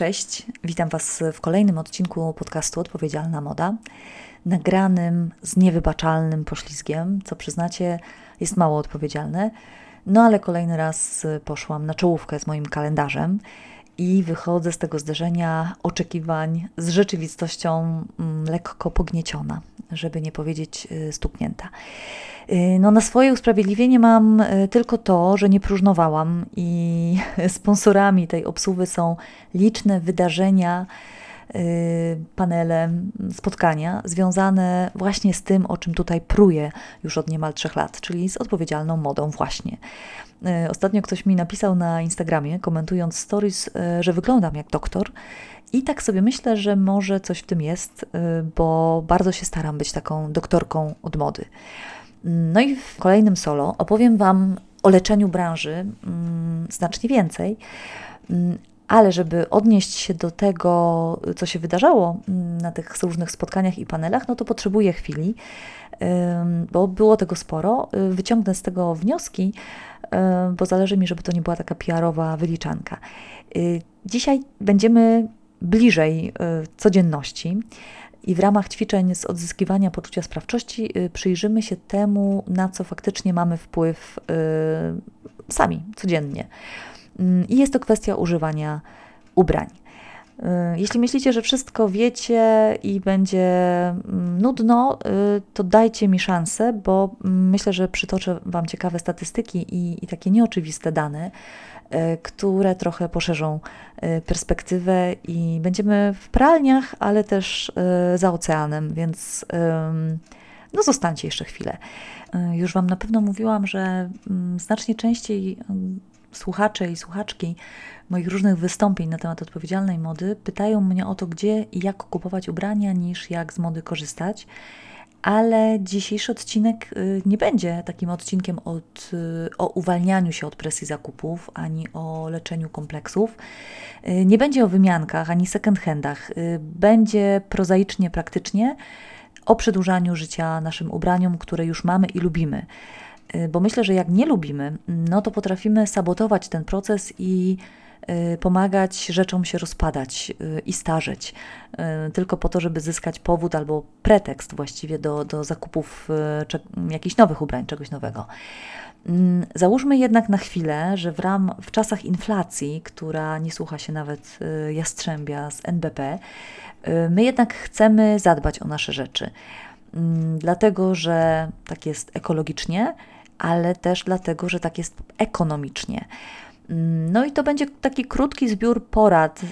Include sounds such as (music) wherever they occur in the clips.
Cześć, witam Was w kolejnym odcinku podcastu Odpowiedzialna Moda, nagranym z niewybaczalnym poślizgiem, co przyznacie jest mało odpowiedzialne, no ale kolejny raz poszłam na czołówkę z moim kalendarzem i wychodzę z tego zderzenia oczekiwań z rzeczywistością mm, lekko pognieciona, żeby nie powiedzieć y, stuknięta. Y, no, na swoje usprawiedliwienie mam y, tylko to, że nie próżnowałam i (laughs) sponsorami tej obsługi są liczne wydarzenia, panele, spotkania związane właśnie z tym, o czym tutaj pruję już od niemal trzech lat, czyli z odpowiedzialną modą właśnie. E, ostatnio ktoś mi napisał na Instagramie, komentując stories, e, że wyglądam jak doktor. I tak sobie myślę, że może coś w tym jest, bo bardzo się staram być taką doktorką od mody. No i w kolejnym solo opowiem Wam o leczeniu branży mm, znacznie więcej, mm, ale żeby odnieść się do tego, co się wydarzało mm, na tych różnych spotkaniach i panelach, no to potrzebuję chwili, bo było tego sporo. Wyciągnę z tego wnioski, bo zależy mi, żeby to nie była taka PR-owa wyliczanka. Y, dzisiaj będziemy bliżej y, codzienności. I w ramach ćwiczeń z odzyskiwania poczucia sprawczości y, przyjrzymy się temu, na co faktycznie mamy wpływ sami, codziennie. Mm, I jest to kwestia używania ubrań. Y, jeśli myślicie, że wszystko wiecie i będzie mm, nudno, y, to dajcie mi szansę, bo mm, myślę, że przytoczę Wam ciekawe statystyki i, i takie nieoczywiste dane, y, które trochę poszerzą perspektywę i będziemy w pralniach, ale też za oceanem, więc no zostańcie jeszcze chwilę. Już Wam na pewno mówiłam, że znacznie częściej słuchacze i słuchaczki moich różnych wystąpień na temat odpowiedzialnej mody pytają mnie o to, gdzie i jak kupować ubrania, niż jak z mody korzystać. Ale dzisiejszy odcinek y, nie będzie takim odcinkiem od, y, o uwalnianiu się od presji zakupów, ani o leczeniu kompleksów. Y, nie będzie o wymiankach, ani second handach. Będzie prozaicznie, praktycznie o przedłużaniu życia naszym ubraniom, które już mamy i lubimy. Bo myślę, że jak nie lubimy, no to potrafimy sabotować ten proces i Y, pomagać rzeczom się rozpadać y, i starzeć, y, tylko po to, żeby zyskać powód albo pretekst właściwie do, do zakupów jakichś nowych ubrań, czegoś nowego. Mm, załóżmy jednak na chwilę, że w, ram, w czasach inflacji, która nie słucha się nawet jastrzębia z NBP, my jednak chcemy zadbać o nasze rzeczy. Mm, dlatego, że tak jest ekologicznie, ale też dlatego, że tak jest ekonomicznie. No i to będzie taki krótki zbiór porad yy,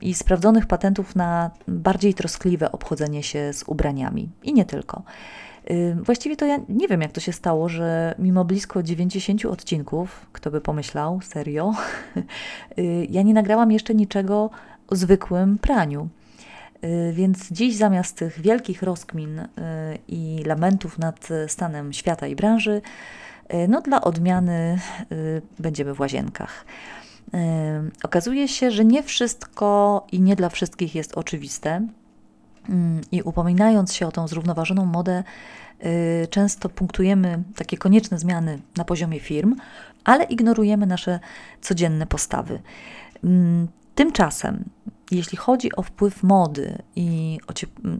i sprawdzonych patentów na bardziej troskliwe obchodzenie się z ubraniami i nie tylko. Yy, właściwie to ja nie wiem, jak to się stało, że mimo blisko 90 odcinków, kto by pomyślał, serio, yy, (laughs) ja nie nagrałam jeszcze niczego o zwykłym praniu. Y, więc dziś zamiast tych wielkich rozkmin y, i lamentów nad stanem świata i branży, no dla odmiany będziemy w łazienkach. Okazuje się, że nie wszystko i nie dla wszystkich jest oczywiste. Mm, I upominając się o tą zrównoważoną modę, często punktujemy takie konieczne zmiany na poziomie firm, ale ignorujemy nasze codzienne postawy. Mm, tymczasem, jeśli chodzi o wpływ mody i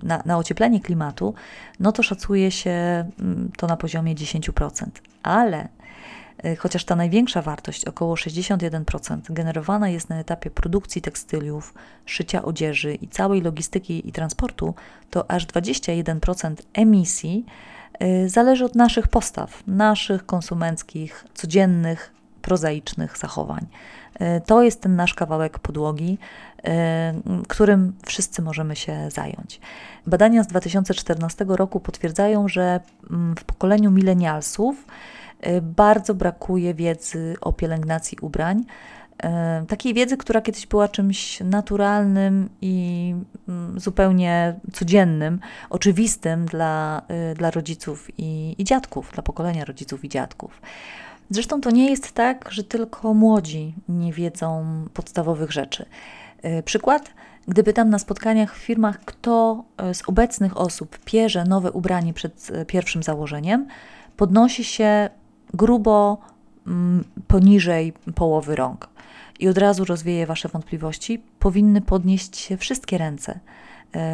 na, na ocieplenie klimatu, no to szacuje się mm, to na poziomie 10%. Ale y, chociaż ta największa wartość, około 61%, generowana jest na etapie produkcji tekstyliów, szycia odzieży i całej logistyki i transportu, to aż 21% emisji y, zależy od naszych postaw, naszych konsumenckich, codziennych, prozaicznych zachowań. Y, to jest ten nasz kawałek podłogi, którym wszyscy możemy się zająć. Badania z 2014 roku potwierdzają, że mm, w pokoleniu milenialsów y, bardzo brakuje wiedzy o pielęgnacji ubrań. Takiej wiedzy, która kiedyś była czymś naturalnym i mm, zupełnie codziennym, oczywistym dla, dla rodziców i, i dziadków, dla pokolenia rodziców i dziadków. Zresztą to nie jest tak, że tylko młodzi nie wiedzą podstawowych rzeczy. Przykład gdy pytam na spotkaniach w firmach, kto e, z obecnych osób pierze nowe ubranie przed e, pierwszym założeniem, podnosi się grubo poniżej połowy rąk. I od razu rozwieje Wasze wątpliwości. Powinny podnieść się wszystkie ręce,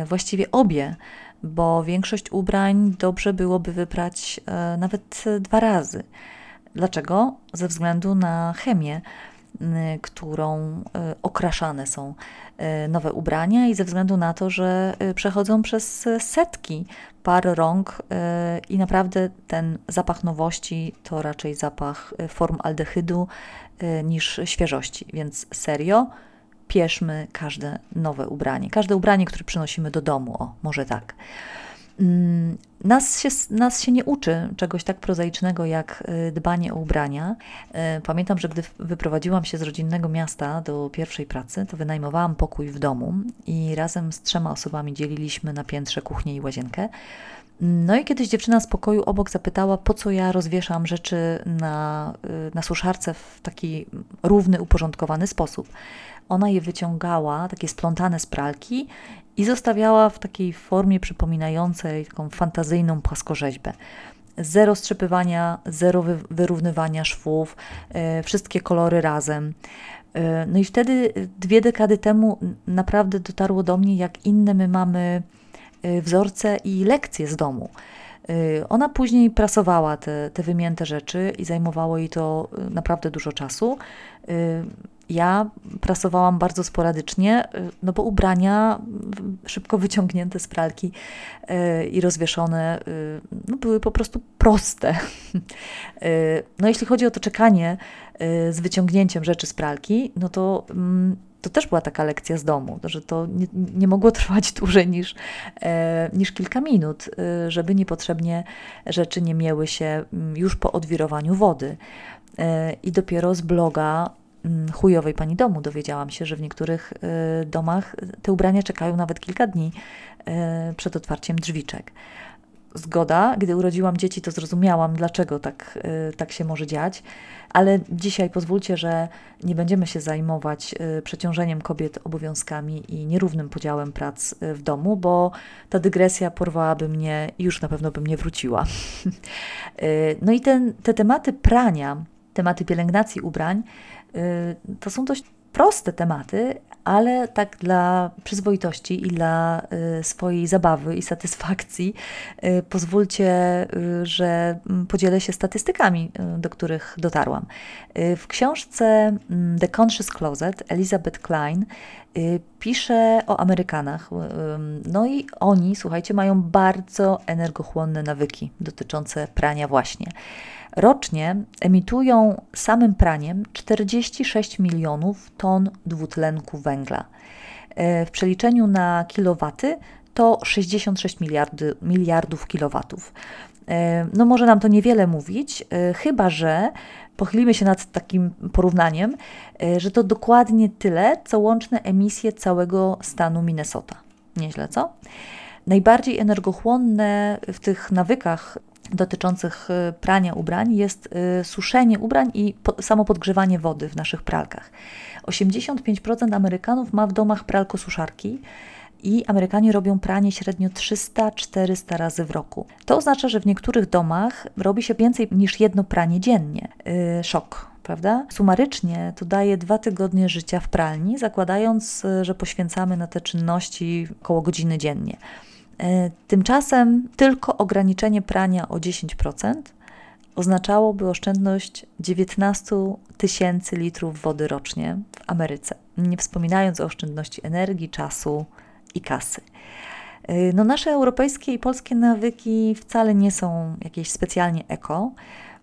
właściwie obie, bo większość ubrań dobrze byłoby wyprać nawet dwa razy. Dlaczego? Ze względu na chemię, którą okraszane są nowe ubrania i ze względu na to, że przechodzą przez setki par rąk i naprawdę ten zapach nowości to raczej zapach form aldehydu niż świeżości. Więc serio, pieszmy każde nowe ubranie, każde ubranie, które przynosimy do domu, o, może tak. Mm, nas się, nas się nie uczy czegoś tak prozaicznego jak y, dbanie o ubrania. Y, pamiętam, że gdy wyprowadziłam się z rodzinnego miasta do pierwszej pracy, to wynajmowałam pokój w domu i razem z trzema osobami dzieliliśmy na piętrze kuchnię i łazienkę. No i kiedyś dziewczyna z pokoju obok zapytała, po co ja rozwieszam rzeczy na, y, na suszarce w taki równy, uporządkowany sposób. Ona je wyciągała, takie splątane z pralki i zostawiała w takiej formie przypominającej taką fantazyjną płaskorzeźbę. Zero strzepywania, zero wyrównywania szwów, e, wszystkie kolory razem. E, no i wtedy, dwie dekady temu, naprawdę dotarło do mnie, jak inne my mamy e, wzorce i lekcje z domu. Ona później prasowała te, te wymięte rzeczy i zajmowało jej to naprawdę dużo czasu. Ja prasowałam bardzo sporadycznie, y, no bo ubrania szybko wyciągnięte z pralki y, i rozwieszone y, no były po prostu proste. (laughs) No jeśli chodzi o to czekanie z wyciągnięciem rzeczy z pralki, no to mm, to też była taka lekcja z domu, że to nie, nie mogło trwać dłużej niż, e, niż kilka minut, żeby niepotrzebnie rzeczy nie miały się mm, już po odwirowaniu wody. E, I dopiero z bloga Mm, chujowej pani domu dowiedziałam się, że w niektórych y, domach te ubrania czekają nawet kilka dni y, przed otwarciem drzwiczek. Zgoda, gdy urodziłam dzieci, to zrozumiałam, dlaczego tak, y, tak się może dziać, ale dzisiaj pozwólcie, że nie będziemy się zajmować przeciążeniem kobiet obowiązkami i nierównym podziałem prac w domu, bo ta dygresja porwałaby mnie i już na pewno bym nie wróciła. (laughs) no i ten, te tematy prania, tematy pielęgnacji ubrań Y, to są dość proste tematy, ale tak dla przyzwoitości i dla y, swojej zabawy i satysfakcji y, pozwólcie, że mm, podzielę się statystykami, do których dotarłam. W książce mm, The Conscious Closet Elizabeth Klein pisze o Amerykanach. No i oni, słuchajcie, mają bardzo energochłonne nawyki dotyczące prania właśnie rocznie emitują samym praniem 46 milionów ton dwutlenku węgla. E, w przeliczeniu na kilowaty to 66 miliardy, miliardów kilowatów. E, no może nam to niewiele mówić, e, chyba że pochylimy się nad takim porównaniem, że to dokładnie tyle, co łączne emisje całego stanu Minnesota. Nieźle, co? Najbardziej energochłonne w tych nawykach dotyczących y, prania ubrań jest y, suszenie ubrań i samo podgrzewanie wody w naszych pralkach. 85% Amerykanów ma w domach pralko-suszarki i Amerykanie robią pranie średnio 300-400 razy w roku. To oznacza, że w niektórych domach robi się więcej niż jedno pranie dziennie. Yy, szok, prawda? Sumarycznie to daje dwa tygodnie życia w pralni, zakładając, y, że poświęcamy na te czynności około godziny dziennie. E, tymczasem tylko ograniczenie prania o 10% oznaczałoby oszczędność 19 tysięcy litrów wody rocznie w Ameryce, nie wspominając o oszczędności energii, czasu i kasy. E, no nasze europejskie i polskie nawyki wcale nie są jakieś specjalnie eko.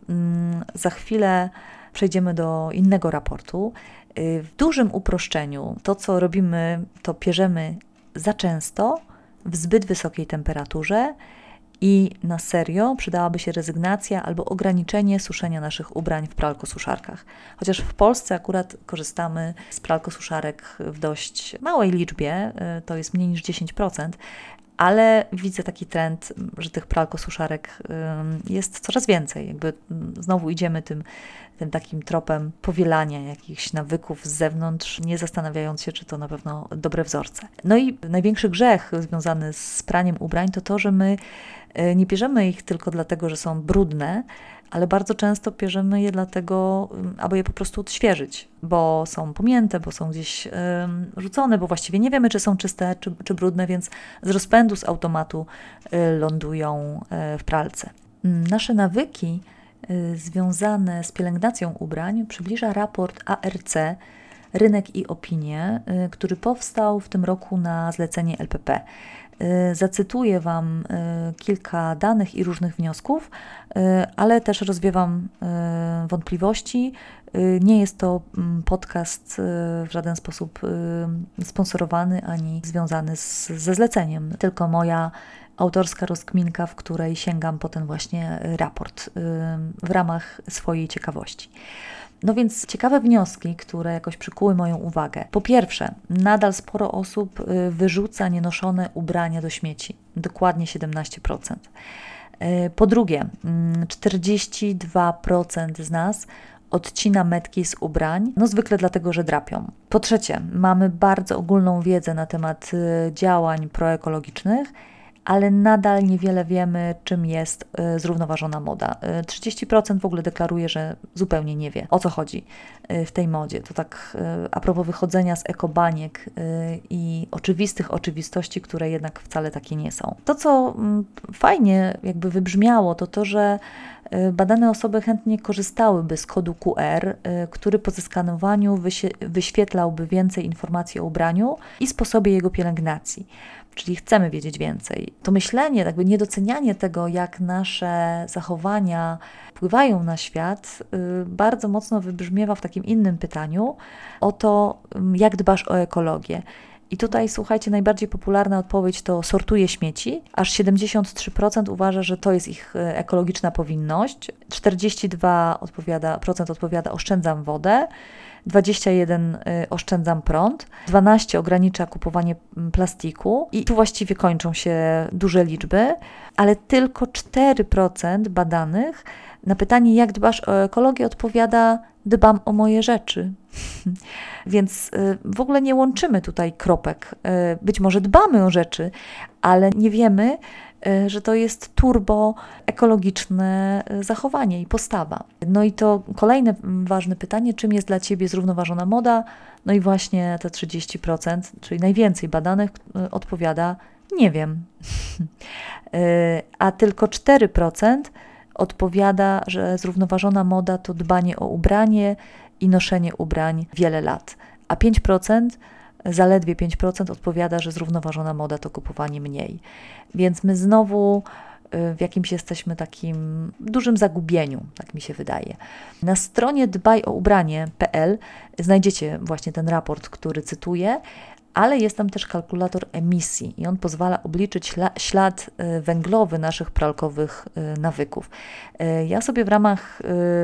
Mm, za chwilę przejdziemy do innego raportu. E, w dużym uproszczeniu to, co robimy, to pierzemy za często – w zbyt wysokiej temperaturze i na serio przydałaby się rezygnacja albo ograniczenie suszenia naszych ubrań w pralkosuszarkach. Chociaż w Polsce akurat korzystamy z pralkosuszarek w dość małej liczbie, y, to jest mniej niż 10%, ale widzę taki trend, że tych pralkosuszarek y, jest coraz więcej. Jakby znowu idziemy tym tym takim tropem powielania jakichś nawyków z zewnątrz, nie zastanawiając się, czy to na pewno dobre wzorce. No i największy grzech związany z praniem ubrań to to, że my nie bierzemy ich tylko dlatego, że są brudne, ale bardzo często bierzemy je dlatego, mm, aby je po prostu odświeżyć, bo są pomięte, bo są gdzieś rzucone, bo właściwie nie wiemy, czy są czyste, czy, czy brudne, więc z rozpędu, z automatu y, lądują y, w pralce. Mm, nasze nawyki związane z pielęgnacją ubrań przybliża raport ARC Rynek i Opinie, który powstał w tym roku na zlecenie LPP. Y, zacytuję Wam y, kilka danych i różnych wniosków, y, ale też rozwiewam wątpliwości. Nie jest to mm, podcast w żaden sposób sponsorowany ani związany z, ze zleceniem, tylko moja autorska rozkminka, w której sięgam po ten właśnie raport w ramach swojej ciekawości. No więc ciekawe wnioski, które jakoś przykuły moją uwagę. Po pierwsze, nadal sporo osób y, wyrzuca nienoszone ubrania do śmieci, dokładnie 17%. Y, po drugie, 42% mm, z nas odcina metki z ubrań, no zwykle dlatego, że drapią. Po trzecie, mamy bardzo ogólną wiedzę na temat y, działań proekologicznych ale nadal niewiele wiemy, czym jest y, zrównoważona moda. 30% y, w ogóle deklaruje, że zupełnie nie wie, o co chodzi y, w tej modzie. To tak a propos wychodzenia z ekobaniek i oczywistych oczywistości, które jednak wcale takie nie są. To, co mm, fajnie jakby wybrzmiało, to to, że badane osoby chętnie korzystałyby z kodu QR, który po zeskanowaniu wyświetlałby więcej informacji o ubraniu i sposobie jego pielęgnacji czyli chcemy wiedzieć więcej. To myślenie, jakby niedocenianie tego, jak nasze zachowania wpływają na świat, y, bardzo mocno wybrzmiewa w takim innym pytaniu o to, mm, jak dbasz o ekologię. I tutaj słuchajcie, najbardziej popularna odpowiedź to sortuje śmieci. Aż 73% uważa, że to jest ich y, ekologiczna powinność. 42% odpowiada, procent odpowiada oszczędzam wodę. 21 y, oszczędzam prąd, 12 ogranicza kupowanie mm, plastiku i tu właściwie kończą się duże liczby, ale tylko 4% badanych na pytanie, jak dbasz o ekologię, odpowiada: dbam o moje rzeczy. (laughs) Więc y, w ogóle nie łączymy tutaj kropek. Y, być może dbamy o rzeczy, ale nie wiemy, że to jest turbo ekologiczne y, zachowanie i postawa. No i to kolejne ważne pytanie, czym jest dla Ciebie zrównoważona moda? No i właśnie te 30%, czyli najwięcej badanych y, odpowiada nie wiem. (laughs) A tylko 4% odpowiada, że zrównoważona moda to dbanie o ubranie i noszenie ubrań wiele lat. A 5% zaledwie 5% odpowiada, że zrównoważona moda to kupowanie mniej. Więc my znowu y, w jakimś jesteśmy takim dużym zagubieniu, tak mi się wydaje. Na stronie dbajoubranie.pl znajdziecie właśnie ten raport, który cytuję, ale jest tam też kalkulator emisji i on pozwala obliczyć ślad y, węglowy naszych pralkowych y, nawyków. Ja sobie w ramach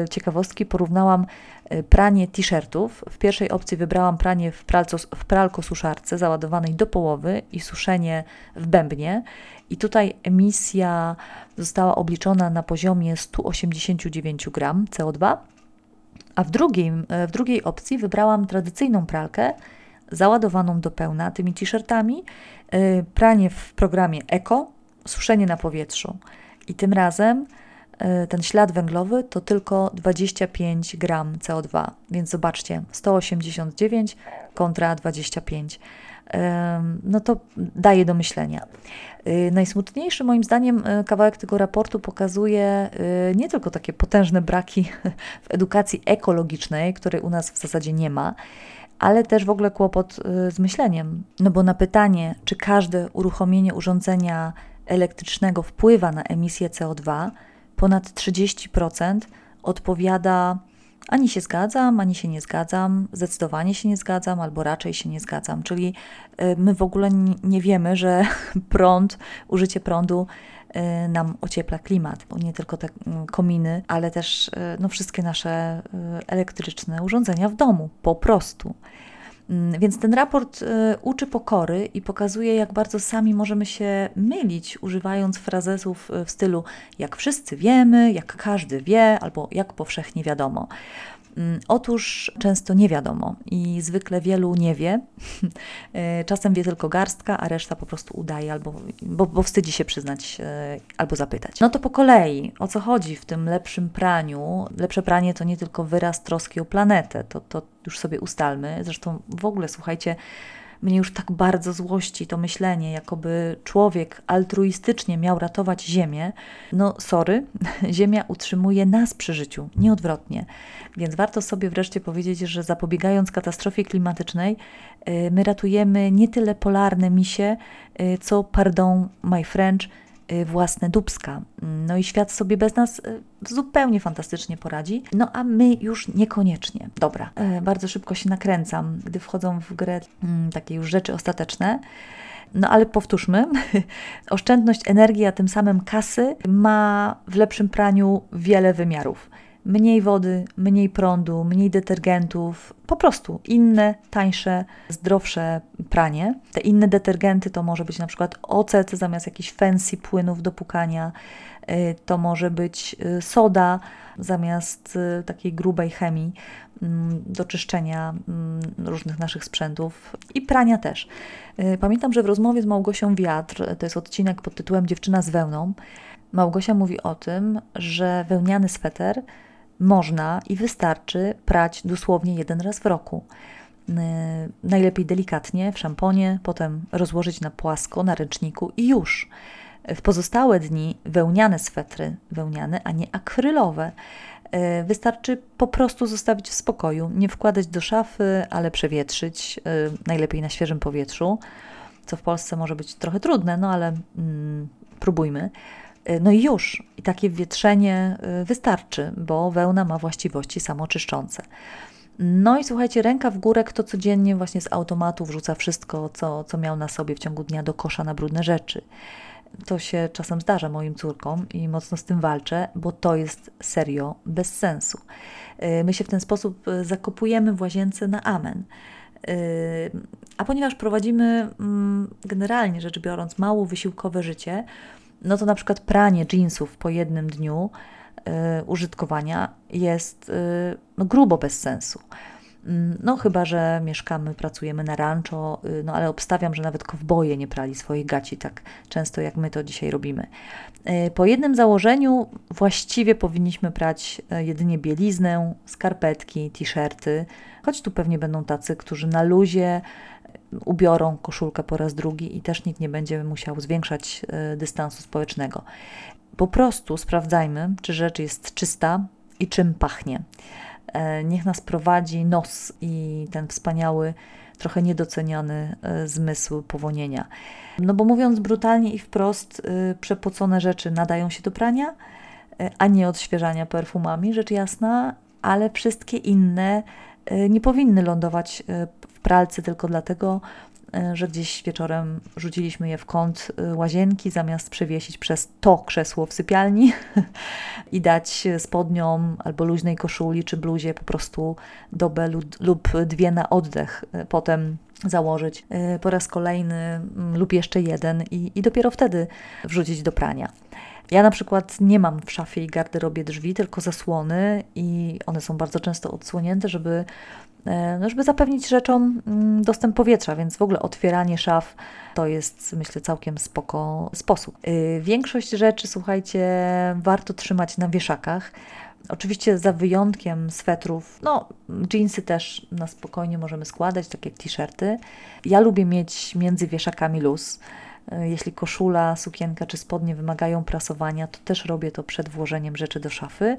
ciekawostki porównałam Y, pranie t-shirtów. W pierwszej opcji wybrałam pranie w, pralco, w pralko-suszarce załadowanej do połowy i suszenie w bębnie. I tutaj emisja została obliczona na poziomie 189 gram CO2. A w, drugim, y, w drugiej opcji wybrałam tradycyjną pralkę załadowaną do pełna tymi t-shirtami, y, pranie w programie Eco, suszenie na powietrzu. I tym razem E, ten ślad węglowy to tylko 25 gram CO2, więc zobaczcie, 189 kontra 25. No to daje do myślenia. E, najsmutniejszy moim zdaniem kawałek tego raportu pokazuje nie tylko takie potężne braki (laughs) w edukacji ekologicznej, której u nas w zasadzie nie ma, ale też w ogóle kłopot z myśleniem. No bo na pytanie, czy każde uruchomienie urządzenia elektrycznego wpływa na emisję CO2, ponad 30% odpowiada ani się zgadzam, ani się nie zgadzam, zdecydowanie się nie zgadzam, albo raczej się nie zgadzam. Czyli y, my w ogóle nie wiemy, że (laughs) prąd, użycie prądu y, nam ociepla klimat. Nie tylko te mm, kominy, ale też y, no, wszystkie nasze elektryczne urządzenia w domu, po prostu. Mm, więc ten raport y, uczy pokory i pokazuje, jak bardzo sami możemy się mylić, używając frazesów y, w stylu jak wszyscy wiemy, jak każdy wie, albo jak powszechnie wiadomo. Mm, otóż często nie wiadomo i zwykle wielu nie wie. (laughs) E, czasem wie tylko garstka, a reszta po prostu udaje albo bo, bo wstydzi się przyznać e, albo zapytać. No to po kolei, o co chodzi w tym lepszym praniu? Lepsze pranie to nie tylko wyraz troski o planetę, to, to już sobie ustalmy. Zresztą w ogóle, słuchajcie, mnie już tak bardzo złości to myślenie, jakoby człowiek altruistycznie miał ratować Ziemię. No, sorry, (laughs) Ziemia utrzymuje nas przy życiu, nie odwrotnie. Więc warto sobie wreszcie powiedzieć, że zapobiegając katastrofie klimatycznej, y, my ratujemy nie tyle polarne misie, y, co, pardon, my French, własne dubska. No i świat sobie bez nas y, zupełnie fantastycznie poradzi, no a my już niekoniecznie. Dobra, y, bardzo szybko się nakręcam, gdy wchodzą w grę mm, takie już rzeczy ostateczne. No ale powtórzmy, (laughs) oszczędność energii, a tym samym kasy ma w lepszym praniu wiele wymiarów mniej wody, mniej prądu, mniej detergentów, po prostu inne, tańsze, zdrowsze pranie. Te inne detergenty to może być na przykład ocet zamiast jakichś fancy płynów do pukania, y, to może być y, soda zamiast y, takiej grubej chemii mm, do czyszczenia mm, różnych naszych sprzętów i prania też. Pamiętam, że w rozmowie z Małgosią Wiatr, to jest odcinek pod tytułem Dziewczyna z wełną, Małgosia mówi o tym, że wełniany sweter można i wystarczy prać dosłownie jeden raz w roku. Yy, najlepiej delikatnie w szamponie, potem rozłożyć na płasko na ręczniku i już. W pozostałe dni wełniane swetry, wełniane, a nie akrylowe. Yy, wystarczy po prostu zostawić w spokoju, nie wkładać do szafy, ale przewietrzyć, yy, najlepiej na świeżym powietrzu, co w Polsce może być trochę trudne, no ale mm, próbujmy. Y, no i już, i takie wietrzenie y, wystarczy, bo wełna ma właściwości samoczyszczące. No i słuchajcie, ręka w górę, kto codziennie właśnie z automatu wrzuca wszystko, co, co miał na sobie w ciągu dnia do kosza na brudne rzeczy. To się czasem zdarza moim córkom i mocno z tym walczę, bo to jest serio bez sensu. Y, my się w ten sposób zakopujemy w łazience na amen. A ponieważ prowadzimy mm, generalnie rzecz biorąc mało wysiłkowe życie, no to na przykład pranie jeansów po jednym dniu y, użytkowania jest y, no, grubo bez sensu. Mm, no, chyba, że mieszkamy, pracujemy na rancho, y, no ale obstawiam, że nawet kowboje nie prali swoich gaci tak często, jak my to dzisiaj robimy. Po jednym założeniu właściwie powinniśmy prać jedynie bieliznę, skarpetki, t-shirty, choć tu pewnie będą tacy, którzy na luzie ubiorą koszulkę po raz drugi i też nikt nie będzie musiał zwiększać e, dystansu społecznego. Po prostu sprawdzajmy, czy rzecz jest czysta i czym pachnie. E, niech nas prowadzi nos i ten wspaniały, trochę niedoceniany e, zmysł powonienia. No bo mówiąc brutalnie i wprost, przepocone rzeczy nadają się do prania, a nie odświeżania perfumami, rzecz jasna, ale wszystkie inne nie powinny lądować w pralce tylko dlatego, e, że gdzieś wieczorem rzuciliśmy je w kąt e, łazienki, zamiast przewiesić przez to krzesło w sypialni (laughs) i dać spodniom albo luźnej koszuli czy bluzie po prostu dobę lub, lub dwie na oddech. E, potem założyć po raz kolejny mm, lub jeszcze jeden i, i dopiero wtedy wrzucić do prania. Ja na przykład nie mam w szafie i garderobie drzwi, tylko zasłony i one są bardzo często odsłonięte, żeby E, no żeby zapewnić rzeczom mm, dostęp powietrza, więc w ogóle otwieranie szaf to jest, myślę, całkiem spoko sposób. E, większość rzeczy, słuchajcie, warto trzymać na wieszakach. Oczywiście za wyjątkiem swetrów, no jeansy też na spokojnie możemy składać, tak jak t-shirty. Ja lubię mieć między wieszakami luz. E, jeśli koszula, sukienka czy spodnie wymagają prasowania, to też robię to przed włożeniem rzeczy do szafy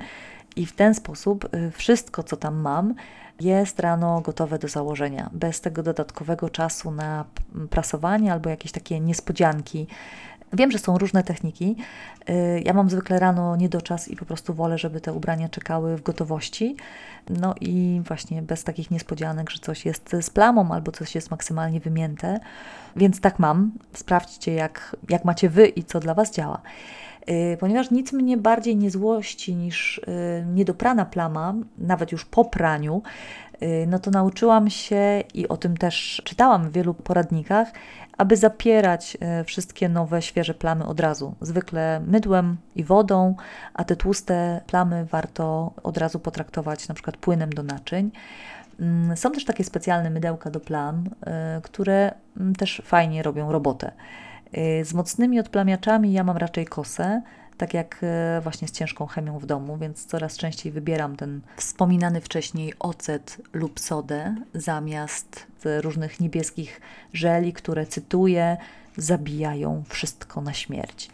i w ten sposób wszystko, co tam mam, jest rano gotowe do założenia, bez tego dodatkowego czasu na prasowanie albo jakieś takie niespodzianki. Wiem, że są różne techniki. Y, ja mam zwykle rano niedoczas i po prostu wolę, żeby te ubrania czekały w gotowości. No i właśnie bez takich niespodzianek, że coś jest z plamą albo coś jest maksymalnie wymięte. Więc tak mam. Sprawdźcie, jak, jak macie Wy i co dla Was działa. Ponieważ nic mnie bardziej nie złości niż niedoprana plama, nawet już po praniu, no to nauczyłam się i o tym też czytałam w wielu poradnikach, aby zapierać wszystkie nowe, świeże plamy od razu. Zwykle mydłem i wodą, a te tłuste plamy warto od razu potraktować na przykład płynem do naczyń. Mm, są też takie specjalne mydełka do plam, które mm, też fajnie robią robotę. E, z mocnymi odplamiaczami ja mam raczej kosę, tak jak e, właśnie z ciężką chemią w domu, więc coraz częściej wybieram ten wspominany wcześniej ocet lub sodę zamiast różnych niebieskich żeli, które cytuję, zabijają wszystko na śmierć.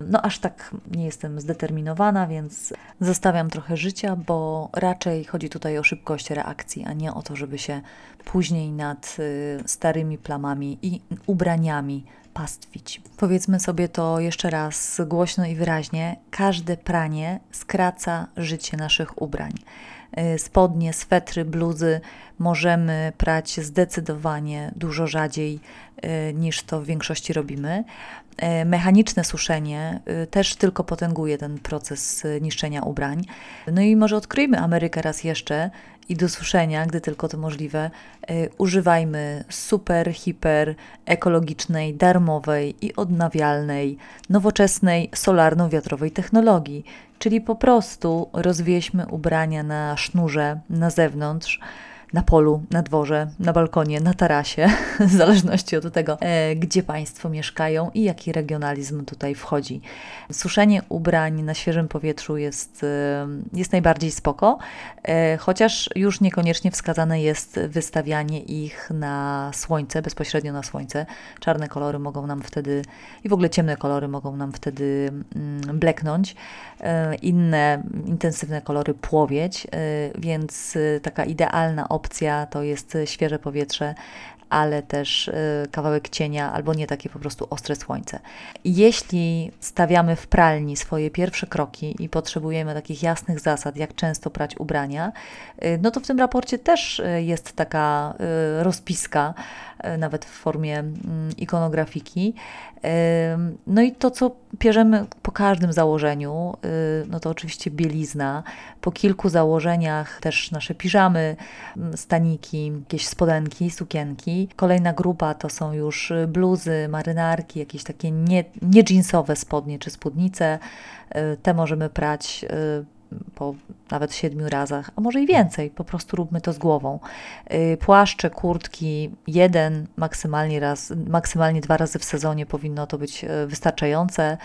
No, aż tak nie jestem zdeterminowana, więc zostawiam trochę życia, bo raczej chodzi tutaj o szybkość reakcji, a nie o to, żeby się później nad y, starymi plamami i ubraniami pastwić. Powiedzmy sobie to jeszcze raz głośno i wyraźnie: każde pranie skraca życie naszych ubrań. Y, spodnie, swetry, bluzy możemy prać zdecydowanie dużo rzadziej y, niż to w większości robimy. Y, mechaniczne suszenie też tylko potęguje ten proces niszczenia ubrań. No i może odkryjmy Amerykę raz jeszcze i do suszenia, gdy tylko to możliwe, używajmy super, hiper, ekologicznej, darmowej i odnawialnej, nowoczesnej, solarno-wiatrowej technologii. Czyli po prostu rozwieźmy ubrania na sznurze na zewnątrz, na polu, na dworze, na balkonie, na tarasie, (laughs) w zależności od tego, e, gdzie Państwo mieszkają i jaki regionalizm tutaj wchodzi. Suszenie ubrań na świeżym powietrzu jest, e, jest najbardziej spoko, e, chociaż już niekoniecznie wskazane jest wystawianie ich na słońce, bezpośrednio na słońce. Czarne kolory mogą nam wtedy i w ogóle ciemne kolory mogą nam wtedy mm, bleknąć, inne intensywne kolory płowieć, więc taka idealna opcja opcja to jest świeże powietrze, ale też y, kawałek cienia albo nie takie po prostu ostre słońce. Jeśli stawiamy w pralni swoje pierwsze kroki i potrzebujemy takich jasnych zasad, jak często prać ubrania, y, no to w tym raporcie też y, jest taka rozpiska, nawet w formie mm, ikonografiki. No i to, co pierzemy po każdym założeniu, no to oczywiście bielizna. Po kilku założeniach też nasze piżamy, staniki, jakieś spodenki, sukienki. Kolejna grupa to są już bluzy, marynarki, jakieś takie nie, nie jeansowe spodnie czy spódnice. Y, te możemy prać y, po nawet siedmiu razach, a może i więcej, po prostu róbmy to z głową. Y, płaszcze, kurtki, jeden, maksymalnie raz, maksymalnie dwa razy w sezonie powinno to być wystarczające.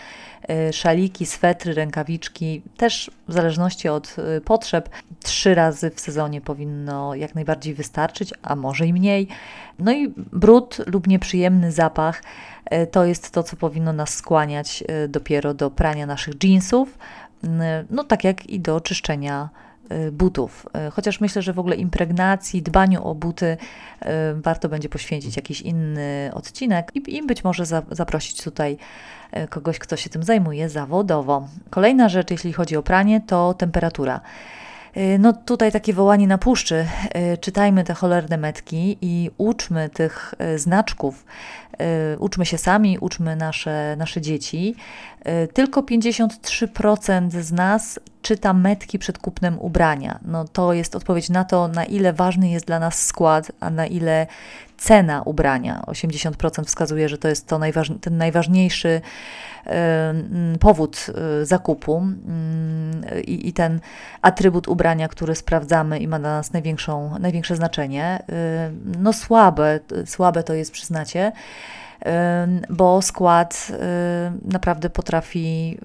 Szaliki, swetry, rękawiczki, też w zależności od potrzeb, trzy razy w sezonie powinno jak najbardziej wystarczyć, a może i mniej. No i brud lub nieprzyjemny zapach to jest to, co powinno nas skłaniać dopiero do prania naszych jeansów, no tak jak i do czyszczenia e, butów. Chociaż myślę, że w ogóle impregnacji, dbaniu o buty warto będzie poświęcić jakiś inny odcinek i, i być może za, zaprosić tutaj kogoś, kto się tym zajmuje zawodowo. Kolejna rzecz, jeśli chodzi o pranie, to temperatura. Y, no tutaj takie wołanie na puszczy. Y, czytajmy te cholerne metki i uczmy tych y, znaczków. Uczmy się sami, uczmy nasze, nasze dzieci. Tylko 53% z nas czyta metki przed kupnem ubrania. No to jest odpowiedź na to, na ile ważny jest dla nas skład, a na ile cena ubrania. 80% wskazuje, że to jest to najważ, ten najważniejszy powód y, zakupu i, i ten atrybut ubrania, który sprawdzamy i ma dla nas największą, największe znaczenie. Y, no słabe, słabe to jest, przyznacie bo skład naprawdę potrafi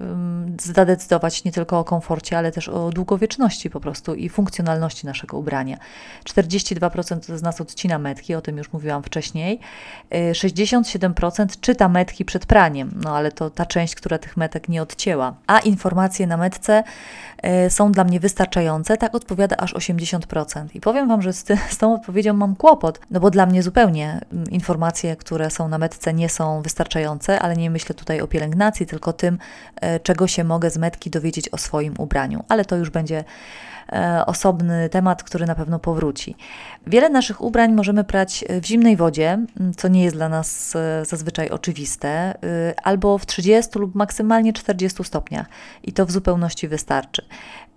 zadecydować nie tylko o komforcie, ale też o długowieczności po prostu i funkcjonalności naszego ubrania. 42% z nas odcina metki, o tym już mówiłam wcześniej. 67% y, czyta metki przed praniem, no ale to ta część, która tych metek nie odcięła. A informacje na metce y, są dla mnie wystarczające, tak odpowiada aż 80%. I powiem Wam, że z, ty, z tą odpowiedzią mam kłopot, no bo dla mnie zupełnie informacje, które są na metce nie są wystarczające, ale nie myślę tutaj o pielęgnacji, tylko tym, e, czego się mogę z metki dowiedzieć o swoim ubraniu. Ale to już będzie osobny temat, który na pewno powróci. Wiele naszych ubrań możemy prać w zimnej wodzie, co nie jest dla nas zazwyczaj oczywiste, albo w 30 lub maksymalnie 40 stopniach i to w zupełności wystarczy.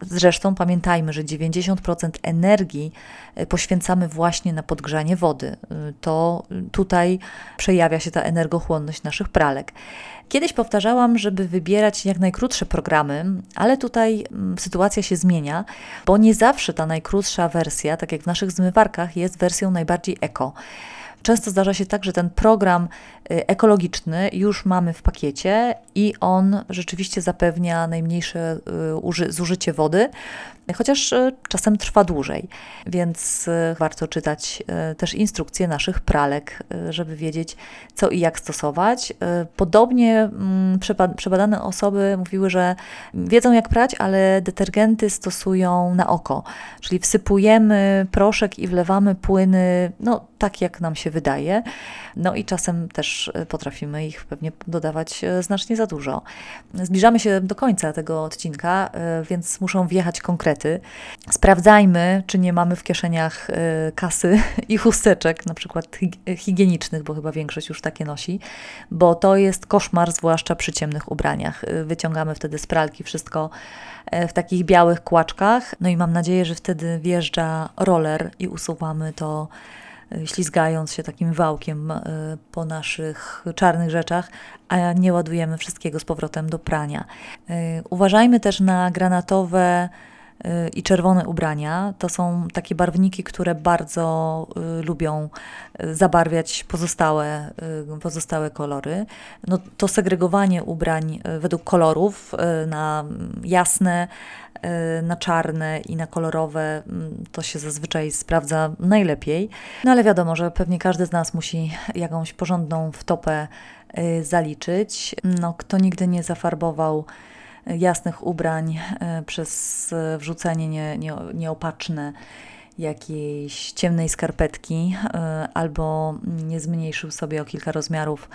Zresztą pamiętajmy, że 90% energii e, poświęcamy właśnie na podgrzanie wody. E, to tutaj przejawia się ta energochłonność naszych pralek. Kiedyś powtarzałam, żeby wybierać jak najkrótsze programy, ale tutaj sytuacja się zmienia, bo nie zawsze ta najkrótsza wersja, tak jak w naszych zmywarkach, jest wersją najbardziej eko. Często zdarza się tak, że ten program y, ekologiczny już mamy w pakiecie i on rzeczywiście zapewnia najmniejsze y, zużycie wody, chociaż e, czasem trwa dłużej, więc warto czytać też instrukcje naszych pralek, żeby wiedzieć, co i jak stosować. Podobnie mm, przebadane osoby mówiły, że wiedzą, jak prać, ale detergenty stosują na oko, czyli wsypujemy proszek i wlewamy płyny, no tak jak nam się wydaje. No i czasem też potrafimy ich pewnie dodawać znacznie za dużo. Zbliżamy się do końca tego odcinka, więc muszą wjechać konkrety. Sprawdzajmy, czy nie mamy w kieszeniach kasy (laughs) i chusteczek, na przykład higienicznych, bo chyba większość już takie nosi, bo to jest koszmar, zwłaszcza przy ciemnych ubraniach. Wyciągamy wtedy z pralki wszystko w takich białych kłaczkach, no i mam nadzieję, że wtedy wjeżdża roller i usuwamy to ślizgając się takim wałkiem po naszych czarnych rzeczach, a nie ładujemy wszystkiego z powrotem do prania. Uważajmy też na granatowe i czerwone ubrania. To są takie barwniki, które bardzo y, lubią y, zabarwiać pozostałe, y, pozostałe kolory. No, to segregowanie ubrań według kolorów na jasne, na czarne i na kolorowe mm, to się zazwyczaj sprawdza najlepiej. No ale wiadomo, że pewnie każdy z nas musi jakąś porządną wtopę zaliczyć. No, kto nigdy nie zafarbował jasnych ubrań e, przez e, wrzucenie nie, nie, nieopatrzne jakiejś ciemnej skarpetki e, albo nie zmniejszył sobie o kilka rozmiarów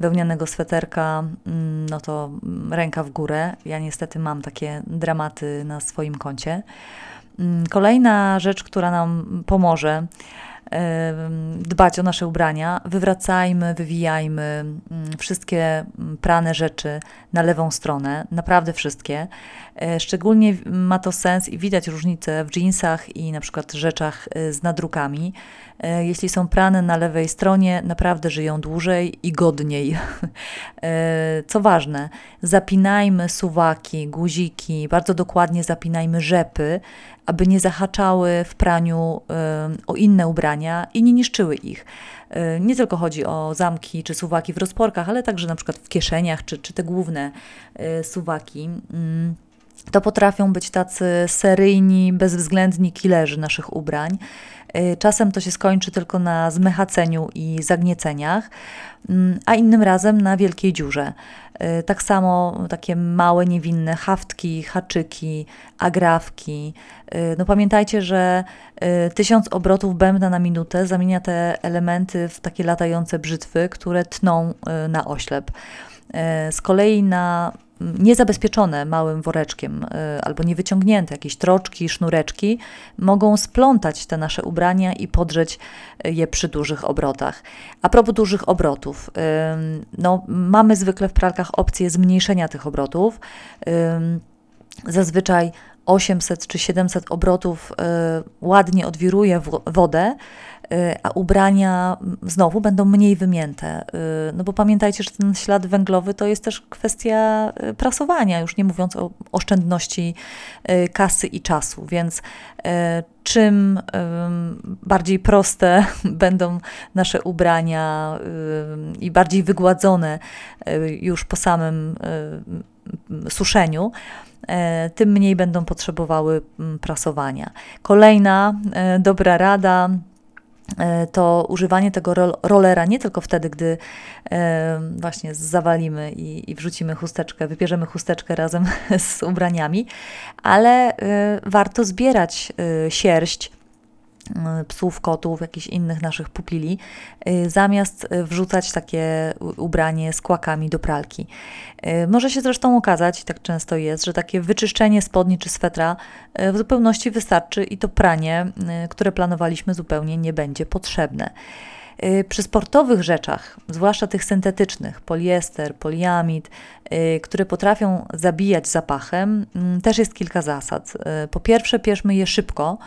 wełnianego sweterka, mm, no to ręka w górę. Ja niestety mam takie dramaty na swoim koncie. Mm, kolejna rzecz, która nam pomoże, dbać o nasze ubrania, wywracajmy, wywijajmy mm, wszystkie mm, prane rzeczy na lewą stronę, naprawdę wszystkie. E, szczególnie ma to sens i widać różnicę w jeansach i na przykład rzeczach e, z nadrukami. E, jeśli są prane na lewej stronie, naprawdę żyją dłużej i godniej. (laughs) Co ważne, zapinajmy suwaki, guziki, bardzo dokładnie zapinajmy rzepy, aby nie zahaczały w praniu o inne ubrania i nie niszczyły ich. Nie tylko chodzi o zamki czy suwaki w rozporkach, ale także na przykład w kieszeniach czy, czy te główne suwaki. Mm to potrafią być tacy seryjni, bezwzględni killerzy naszych ubrań. Y, czasem to się skończy tylko na zmechaceniu i zagnieceniach, mm, a innym razem na wielkiej dziurze. Y, tak samo takie małe, niewinne haftki, haczyki, agrafki. Y, no pamiętajcie, że tysiąc obrotów bębna na minutę zamienia te elementy w takie latające brzytwy, które tną na oślep. Z kolei na niezabezpieczone małym woreczkiem y, albo niewyciągnięte, jakieś troczki, sznureczki, mogą splątać te nasze ubrania i podrzeć je przy dużych obrotach. A propos dużych obrotów, no, mamy zwykle w pralkach opcję zmniejszenia tych obrotów. Zazwyczaj 800 czy 700 obrotów y, ładnie odwiruje wodę, y, a ubrania znowu będą mniej wymięte. Y, no bo pamiętajcie, że ten ślad węglowy to jest też kwestia prasowania, już nie mówiąc o oszczędności kasy i czasu, więc czym bardziej proste (laughs) będą nasze ubrania i bardziej wygładzone już po samym suszeniu, E, tym mniej będą potrzebowały mm, prasowania. Kolejna e, dobra rada e, to używanie tego rollera nie tylko wtedy, gdy właśnie zawalimy i, i wrzucimy chusteczkę, wybierzemy chusteczkę razem (laughs) z ubraniami, ale warto zbierać sierść psów, kotów, jakichś innych naszych pupili, zamiast wrzucać takie ubranie z kłakami do pralki. Może się zresztą okazać, tak często jest, że takie wyczyszczenie spodni czy swetra w zupełności wystarczy i to pranie, które planowaliśmy, zupełnie nie będzie potrzebne. Y, przy sportowych rzeczach, zwłaszcza tych syntetycznych, poliester, poliamid, y, które potrafią zabijać zapachem, mm, też jest kilka zasad. Y, po pierwsze, pierzmy je szybko,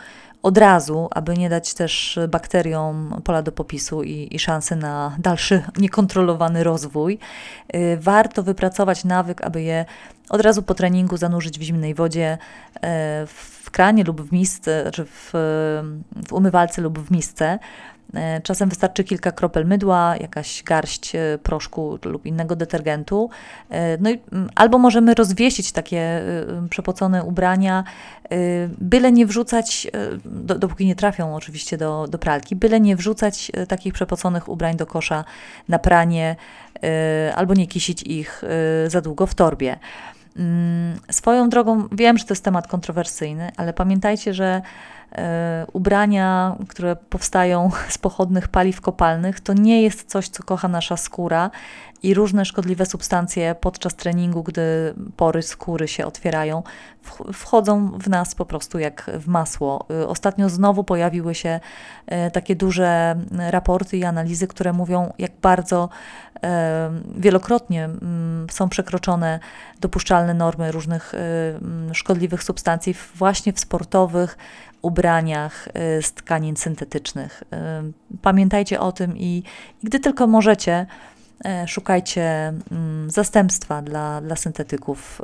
od razu, aby nie dać też bakteriom pola do popisu i, i szansy na dalszy niekontrolowany rozwój. Warto wypracować nawyk, aby je od razu po treningu zanurzyć w zimnej wodzie w kranie lub w misce, czy w, w umywalce lub w misce. E, czasem wystarczy kilka kropel mydła, jakaś garść e, proszku lub innego detergentu. E, no i, mm, albo możemy rozwiesić takie przepocone ubrania, byle nie wrzucać, dopóki nie trafią oczywiście do, do pralki, byle nie wrzucać takich przepoconych ubrań do kosza na pranie, albo nie kisić ich za długo w torbie. Mm, swoją drogą, wiem, że to jest temat kontrowersyjny, ale pamiętajcie, że ubrania, które powstają z pochodnych paliw kopalnych, to nie jest coś, co kocha nasza skóra i różne szkodliwe substancje podczas treningu, gdy pory skóry się otwierają, wchodzą w nas po prostu jak w masło. E, ostatnio znowu pojawiły się e, takie duże raporty i analizy, które mówią, jak bardzo wielokrotnie mm, są przekroczone dopuszczalne normy różnych mm, szkodliwych substancji właśnie w sportowych ubraniach y, z tkanin syntetycznych. Y, pamiętajcie o tym i, i gdy tylko możecie, y, szukajcie mm, zastępstwa dla, dla syntetyków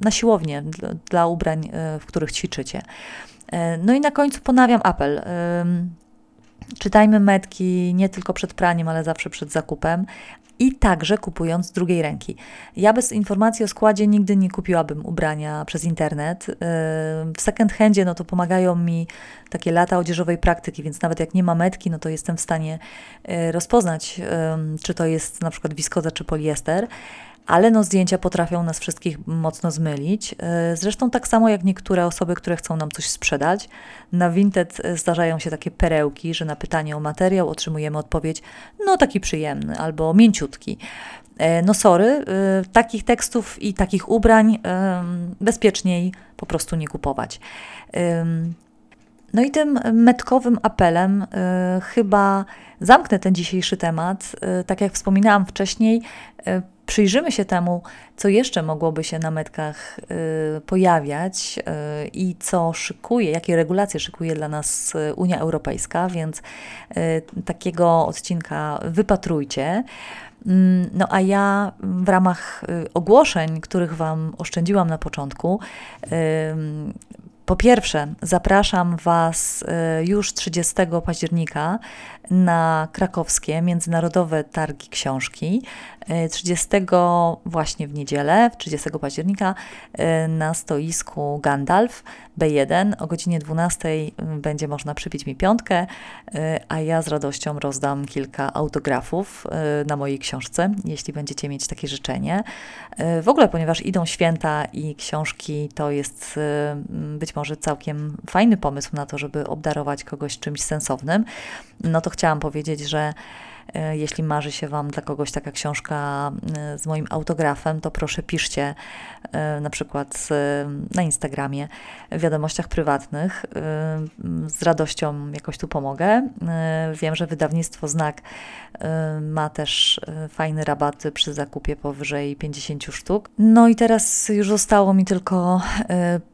na siłownię, dla, dla ubrań, w których ćwiczycie. No i na końcu ponawiam apel. Czytajmy metki nie tylko przed praniem, ale zawsze przed zakupem, i także kupując z drugiej ręki. Ja bez informacji o składzie nigdy nie kupiłabym ubrania przez internet. Yy, w second handzie no to pomagają mi takie lata odzieżowej praktyki, więc nawet jak nie ma metki, no to jestem w stanie yy, rozpoznać, czy to jest na przykład wiskoza czy poliester ale no zdjęcia potrafią nas wszystkich mocno zmylić. E, zresztą tak samo jak niektóre osoby, które chcą nam coś sprzedać. Na Vinted e, zdarzają się takie perełki, że na pytanie o materiał otrzymujemy odpowiedź no taki przyjemny albo mięciutki. E, no sorry, takich tekstów i takich ubrań bezpieczniej po prostu nie kupować. No i tym metkowym apelem chyba zamknę ten dzisiejszy temat. Tak jak wspominałam wcześniej, przyjrzymy się temu, co jeszcze mogłoby się na metkach y, pojawiać y, i co szykuje, jakie regulacje szykuje dla nas Unia Europejska, więc y, takiego odcinka wypatrujcie. Mm, no a ja w ramach ogłoszeń, których Wam oszczędziłam na początku, po pierwsze, zapraszam Was y, już 30 października na krakowskie Międzynarodowe Targi Książki. 30 y, właśnie w niedzielę, 30 października y, na stoisku Gandalf B1 o godzinie 12 będzie można przybić mi piątkę, a ja z radością rozdam kilka autografów na mojej książce, jeśli będziecie mieć takie życzenie. W ogóle, ponieważ idą święta i książki to jest być może całkiem fajny pomysł na to, żeby obdarować kogoś czymś sensownym, no to chciałam powiedzieć, że jeśli marzy się Wam dla kogoś taka książka e, z moim autografem, to proszę piszcie e, na przykład na Instagramie, w wiadomościach prywatnych. Z radością jakoś tu pomogę. Wiem, że wydawnictwo Znak ma też fajne rabaty przy zakupie powyżej 50 sztuk. No i teraz już zostało mi tylko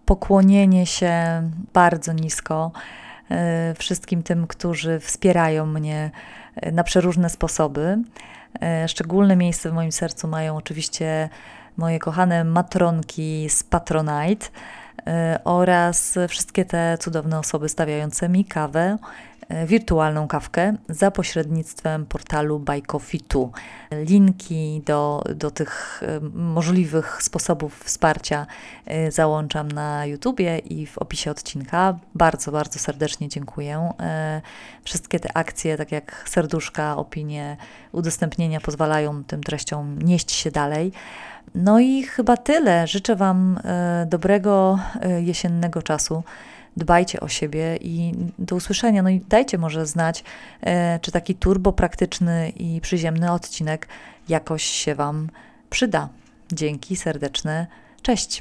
pokłonienie się bardzo nisko E, wszystkim tym, którzy wspierają mnie e, na przeróżne sposoby. E, szczególne miejsce w moim sercu mają oczywiście moje kochane matronki z Patronite oraz wszystkie te cudowne osoby stawiające mi kawę E, wirtualną kawkę za pośrednictwem portalu Bajkofitu. Linki do, do tych e, możliwych sposobów wsparcia e, załączam na YouTubie i w opisie odcinka. Bardzo, bardzo serdecznie dziękuję. Wszystkie te akcje, tak jak serduszka, opinie, udostępnienia pozwalają tym treściom nieść się dalej. No i chyba tyle. Życzę Wam dobrego jesiennego czasu dbajcie o siebie i do usłyszenia. No i dajcie może znać, e, czy taki turbo praktyczny i przyziemny odcinek jakoś się Wam przyda. Dzięki serdeczne. Cześć.